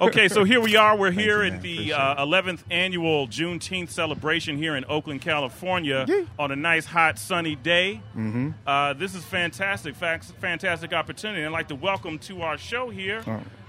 Okay, so here we are. We're here you, at the uh, 11th annual Juneteenth celebration here in Oakland, California, Yeah. on a nice, hot, sunny day. Mm-hmm. Uh, this is fantastic, fantastic opportunity. I'd like to welcome to our show here,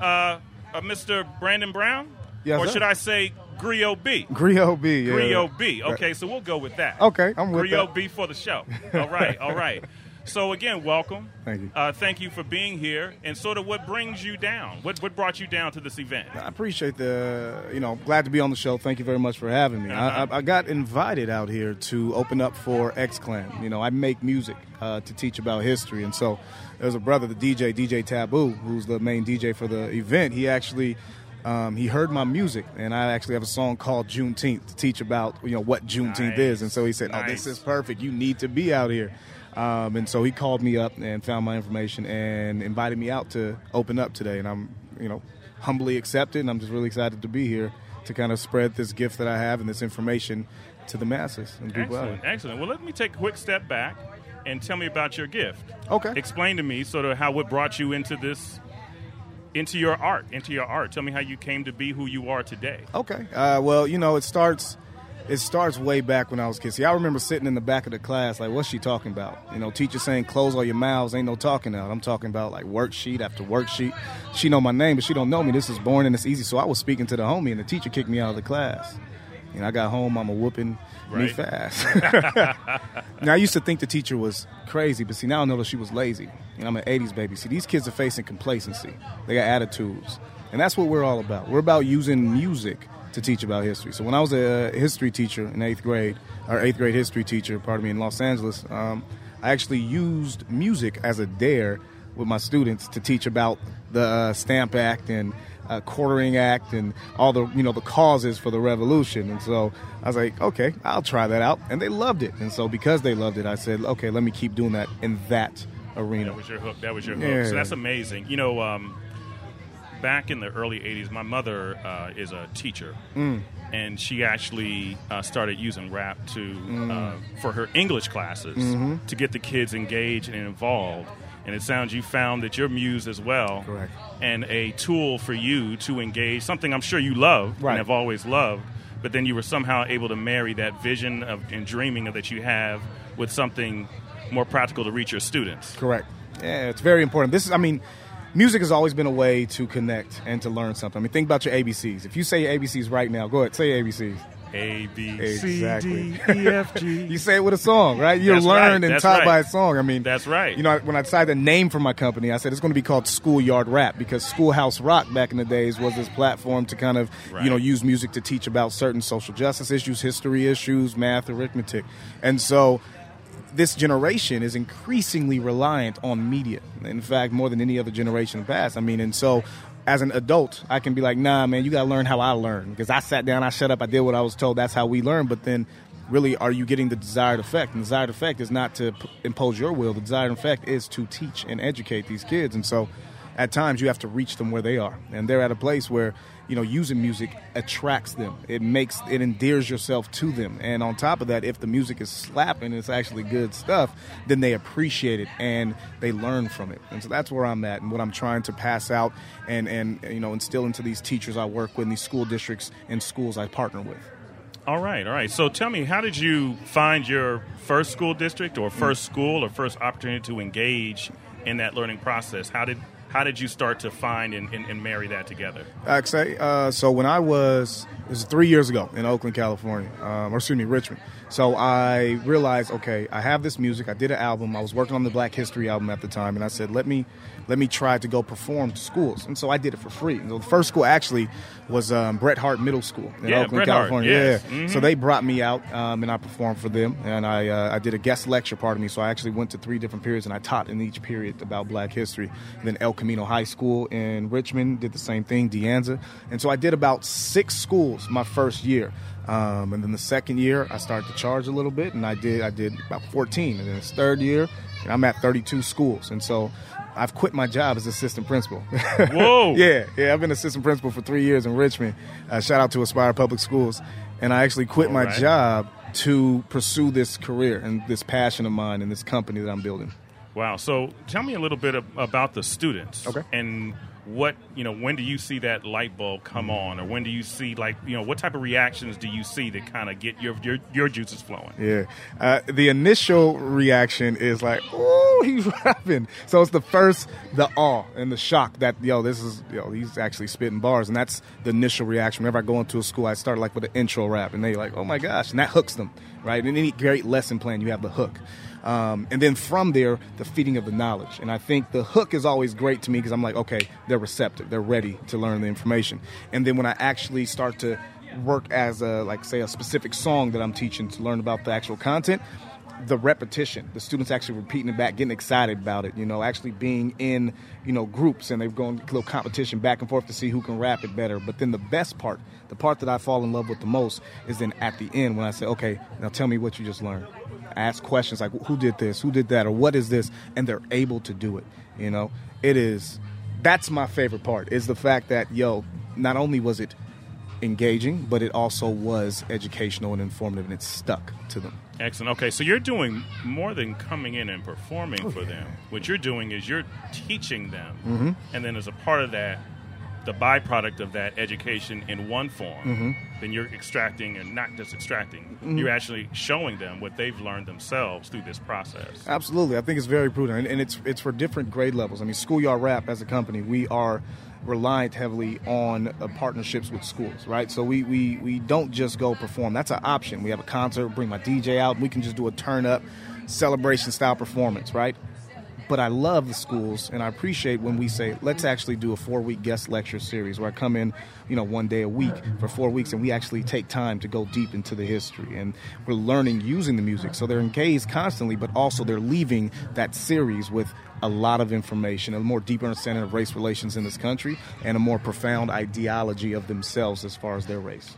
uh, uh, Mr. Brandon Brown, Yes, or sir. should I say Griot B? Griot B. Yeah. Griot B. Okay, so we'll go with that. Okay, I'm with Griot that. B for the show. All right, all right. So again, welcome. Thank you. Uh, thank you for being here. And sort of what brings you down? What what brought you down to this event? I appreciate the, you know, glad to be on the show. Thank you very much for having me. Uh-huh. I, I, I got invited out here to open up for X Clan. You know, I make music uh, to teach about history, and so there's a brother, the DJ, DJ Taboo, who's the main DJ for the event. He actually. Um, he heard my music, and I actually have a song called Juneteenth to teach about you know what Juneteenth Nice. is. And so he said, "Oh, this is perfect. You need to be out here." Um, and so he called me up and found my information and invited me out to open up today. And I'm, you know, humbly accepted, and I'm just really excited to be here to kind of spread this gift that I have and this information to the masses and people Excellent, excellent. Well, let me take a quick step back and tell me about your gift. Okay. Explain to me sort of how what brought you into this, into your art, into your art. Tell me how you came to be who you are today. Okay. Uh, well, you know, it starts. It starts way back when I was a kid. See, I remember sitting in the back of the class, like, what's she talking about? You know, teacher saying, "Close all your mouths." Ain't no talking out. I'm talking about like worksheet after worksheet. She know my name, but she don't know me. This is boring and it's easy. So I was speaking to the homie, and the teacher kicked me out of the class. And I got home, I'm a whooping me fast. now I used to think the teacher was crazy, but see now I know that she was lazy. And I'm an '80s baby. See, these kids are facing complacency. They got attitudes, and that's what we're all about. We're about using music to teach about history. So when I was a history teacher in eighth grade, or eighth grade history teacher, pardon me, in Los Angeles, um, I actually used music as a dare with my students to teach about the uh, Stamp Act and uh, Quartering Act and all the you know the causes for the revolution. And so I was like, okay, I'll try that out, and they loved it. And so because they loved it, I said, okay, let me keep doing that in that arena. That was your hook. That was your hook. Yeah. So that's amazing. You know, um, back in the early '80s, my mother uh, is a teacher, Mm. and she actually uh, started using rap to Mm. uh, for her English classes Mm-hmm. to get the kids engaged and involved. And it sounds you found that your muse as well, Correct. and a tool for you to engage something I'm sure you love Right. and have always loved. But then you were somehow able to marry that vision of and dreaming of that you have with something more practical to reach your students. Correct. Yeah, it's very important. This is, I mean, music has always been a way to connect and to learn something. I mean, think about your ABCs. If you say your ABCs right now, go ahead, say your ABCs. A B Exactly. C D E F G. You say it with a song, right? You're That's right, learned and that's taught right. by a song. I mean, That's right. You know, when I decided the name for my company, I said it's going to be called Schoolyard Rap because Schoolhouse Rock back in the days was this platform to kind of, Right. you know, use music to teach about certain social justice issues, history issues, math, arithmetic. And so this generation is increasingly reliant on media. In fact, more than any other generation past. I mean, and so as an adult, I can be like, nah, man, you got to learn how I learn. Because I sat down, I shut up, I did what I was told. That's how we learn. But then, really, are you getting the desired effect? And the desired effect is not to p- impose your will. The desired effect is to teach and educate these kids. And so at times, you have to reach them where they are. And they're at a place where, you know, using music attracts them. It makes, it endears yourself to them. And on top of that, if the music is slapping, it's actually good stuff, then they appreciate it and they learn from it. And so that's where I'm at and what I'm trying to pass out and, and you know, instill into these teachers I work with, in these school districts and schools I partner with. All right, all right. So tell me, how did you find your first school district or mm. first school or first opportunity to engage in that learning process? How did how did you start to find and, and, and marry that together? I'd uh, so when I was, it was three years ago in Oakland, California, um, or excuse me, Richmond. So I realized, okay, I have this music. I did an album. I was working on the Black History album at the time, and I said, let me, let me try to go perform to schools. And so I did it for free. And the first school actually was um, Bret Harte Middle School in Yeah, Oakland, Bret Harte, California. yes. Yeah. Mhm. So they brought me out, um, and I performed for them. And I, uh, I did a guest lecture, part of me. So I actually went to three different periods, and I taught in each period about Black history. And then El Camino High School in Richmond did the same thing, De Anza. And so I did about six schools my first year. Um, and then the second year, I started to charge a little bit, and I did I did about 14. And then this third year, and I'm at 32 schools. And so I've quit my job as assistant principal. Whoa. yeah, yeah. I've been assistant principal for three years in Richmond. Uh, shout out to Aspire Public Schools. And I actually quit All my right. job to pursue this career and this passion of mine and this company that I'm building. Wow. So tell me a little bit about the students. Okay. And what you know when do you see that light bulb come on? Or when do you see like you know what type of reactions do you see that kind of get your, your your juices flowing? Yeah. Uh, the initial reaction is like oh he's rapping. So it's the first the awe and the shock that yo this is yo he's actually spitting bars. And that's the initial reaction. Whenever i go into a school i start like with an intro rap. And they like oh my gosh. And that hooks them right? In any great lesson plan you have the hook um, and then from there, the feeding of the knowledge. And I think the hook is always great to me because I'm like, okay, they're receptive, they're ready to learn the information. And then when I actually start to work as a, like, say, a specific song that I'm teaching to learn about the actual content, the repetition, the students actually repeating it back, getting excited about it, you know, actually being in, you know, groups and they've gone little competition back and forth to see who can rap it better. But then the best part, the part that I fall in love with the most is then at the end when I say, okay, now tell me what you just learned ask questions like who did this, who did that, or what is this, and they're able to do it. You know, it is. That's my favorite part is the fact that yo, not only was it engaging, but it also was educational and informative, and it stuck to them. Excellent. Okay, so you're doing more than coming in and performing oh, for them. What you're doing is you're teaching them, mm-hmm. and then as a part of that, the byproduct of that education in one form, mm-hmm. then you're extracting and not just extracting, mm-hmm. you're actually showing them what they've learned themselves through this process. Absolutely, I think it's very prudent, and, and it's it's for different grade levels. I mean, Schoolyard Rap as a company, we are reliant heavily on uh, partnerships with schools, right? So we, we we don't just go perform. That's an option. We have a concert, bring my DJ out, we can just do a turn up celebration style performance, right? But I love the schools, and I appreciate when we say, let's actually do a four week guest lecture series where I come in, you know, one day a week for four weeks, and we actually take time to go deep into the history. And we're learning using the music. So they're engaged constantly, but also they're leaving that series with a lot of information, a more deeper understanding of race relations in this country, and a more profound ideology of themselves as far as their race.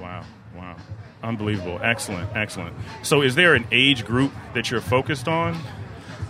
Wow, wow. Unbelievable. Excellent, excellent. So, is there an age group that you're focused on?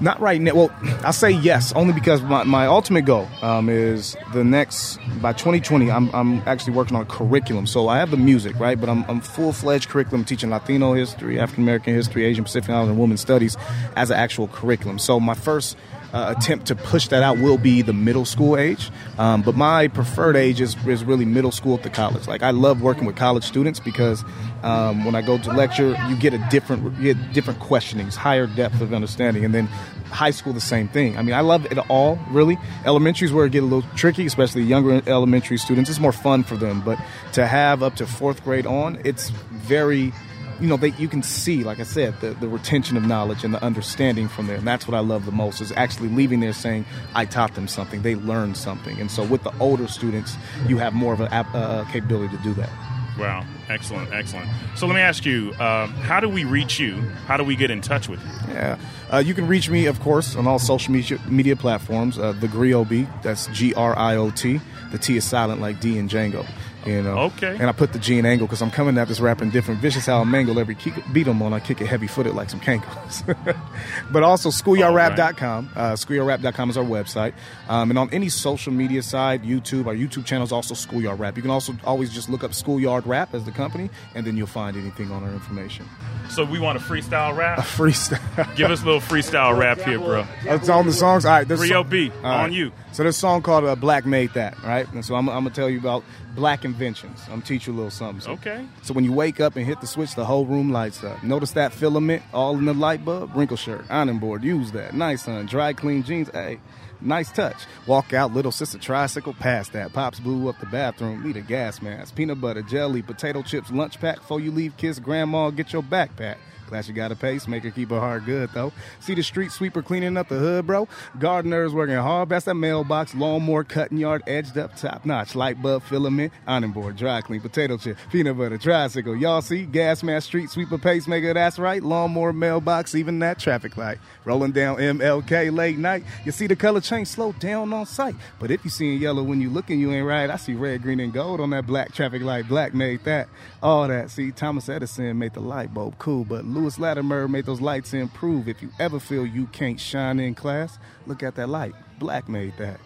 Not right now. Well, I say yes, only because my, my ultimate goal um, is the next, by 2020, I'm, I'm actually working on a curriculum. So I have the music, right? But I'm, I'm full fledged curriculum teaching Latino history, African American history, Asian Pacific Islander, and women's studies as an actual curriculum. So my first uh, attempt to push that out will be the middle school age. Um, but my preferred age is, is really middle school to college. Like I love working with college students because um, when I go to lecture, you get a different you get different questionings, higher depth of understanding, and then high school the same thing. I mean, I love it all really. Elementary is where it get a little tricky, especially younger elementary students. It's more fun for them, but to have up to fourth grade on, it's very you know, they, you can see, like I said, the, the retention of knowledge and the understanding from there. And that's what I love the most is actually leaving there saying, I taught them something. They learned something. And so with the older students, you have more of a uh, capability to do that. Wow, excellent, excellent. So let me ask you, um, how do we reach you? How do we get in touch with you? Yeah, uh, you can reach me, of course, on all social media, media platforms. Uh, the Griot, that's G R I O T. The T is silent like D in Django. You know. Okay. And I put the G in angle because I'm coming at this rapping different. Vicious how I mangle every kick, beat them on. I kick it heavy footed like some cankles. but also schoolyardrap.com. Uh, schoolyardrap.com is our website. Um, and on any social media side, YouTube, our YouTube channel is also Schoolyard Rap. You can also always just look up Schoolyard Rap as the company, and then you'll find anything on our information. So we want a freestyle rap. A freestyle. Give us a little freestyle rap here, bro. It's on the songs. All right, this 3OB on right. you. So this song called uh, "Black Made That," right? And so I'm, I'm, gonna tell you about black inventions. I'm gonna teach you a little something. So, okay. So when you wake up and hit the switch, the whole room lights up. Notice that filament all in the light bulb. Wrinkle shirt, ironing board. Use that. Nice, son. Dry clean jeans. Hey. Nice touch. Walk out, little sister tricycle past that. Pops blew up the bathroom. Need a gas mask. Peanut butter, jelly, potato chips, lunch pack. Before you leave, kiss grandma. Get your backpack that. Glad you got a pacemaker, keep her heart good though. See the street sweeper cleaning up the hood, bro. Gardeners working hard. That's that mailbox, lawnmower, cutting yard, edged up, top notch, light bulb, filament, ironing board, dry clean, potato chip, peanut butter, tricycle. Y'all see, gas mask, street sweeper, pacemaker. That's right, lawnmower, mailbox, even that traffic light. Rolling down MLK late night. You see the color change, slow down on sight. But if you seeing yellow when you looking, you ain't right. I see red, green, and gold on that black traffic light. Black made that, all that. See, Thomas Edison made the light bulb cool, but Lewis Latimer made those lights improve. If you ever feel you can't shine in class, look at that light. Black made that.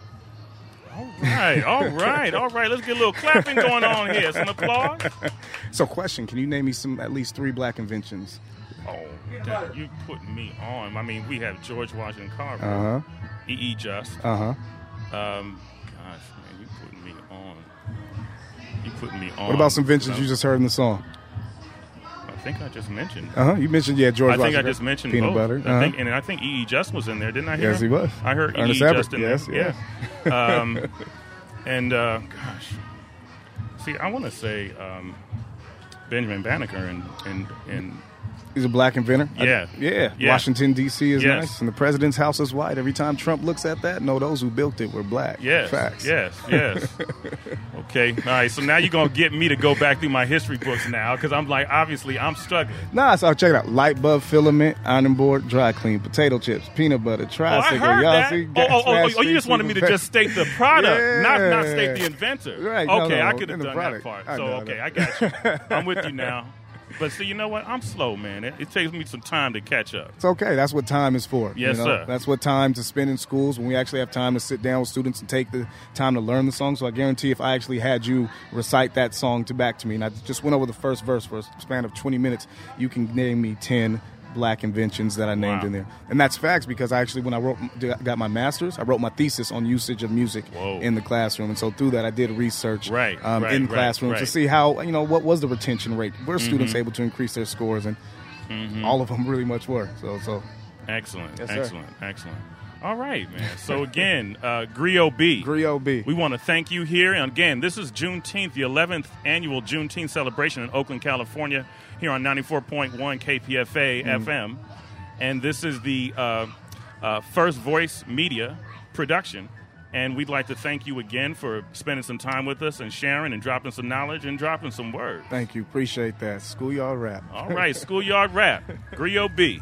All right, all right, all right. Let's get a little clapping going on here. Some applause. So, question: Can you name me some at least three black inventions? Oh, you putting me on. I mean, we have George Washington Carver, uh-huh. E. E. Just, uh huh. Um, gosh, man, you putting me on. You putting me on. What about some inventions you just heard in the song? I think I just mentioned. Uh huh. You mentioned yeah, George. I think I Washington. just mentioned peanut both. butter. I Uh-huh. think, and I think E. E. Just was in there, didn't I? Hear Yes, him? he was. I heard E. E. Ernest Everett, Just in yes, there. Yeah. um, and uh, gosh, see, I want to say um, Benjamin Banneker and and and He's a black inventor. I- Yeah. yeah. Yeah. Washington D.C. is Yes. nice, and the president's house is white. Every time Trump looks at that, no, those who built it were black. yes, Facts. yes, yes. okay, all right. So now you're gonna get me to go back through my history books now because I'm like, obviously, I'm struggling. Nah, so check it out. Light bulb filament, iron board, dry clean, potato chips, peanut butter, Oh, I tricycle. heard that. see? Oh, gas oh, oh, oh, oh you just wanted me to just state the product, not not state the inventor. Right, Okay, no, I could have done product. that part. I So okay. I got you. I'm with you now. But see, you know what? I'm slow, man. It, it takes me some time to catch up. It's okay. That's what time is for. Yes, you know? sir. That's what time to spend in schools when we actually have time to sit down with students and take the time to learn the song. So I guarantee if I actually had you recite that song to back to me, and I just went over the first verse for a span of 20 minutes, you can name me 10 black inventions that I named Wow. in there. And that's facts because I actually, when I wrote, got my master's, I wrote my thesis on usage of music Whoa. in the classroom. And so through that, I did research Right, um, right, in right, classrooms to see how, you know, what was the retention rate? Were students Mm-hmm. able to increase their scores? And all of them really much were. So, so Excellent, Yes, sir. excellent, excellent. All right, man. So again, uh, Griot B. Griot B. We want to thank you here. And again, this is Juneteenth, the 11th annual Juneteenth celebration in Oakland, California, here on 94.1 KPFA FM. And this is the uh, uh, First Voice Media production. And we'd like to thank you again for spending some time with us and sharing and dropping some knowledge and dropping some words. Thank you. Appreciate that. Schoolyard rap. All right, Schoolyard Rap, Griot B.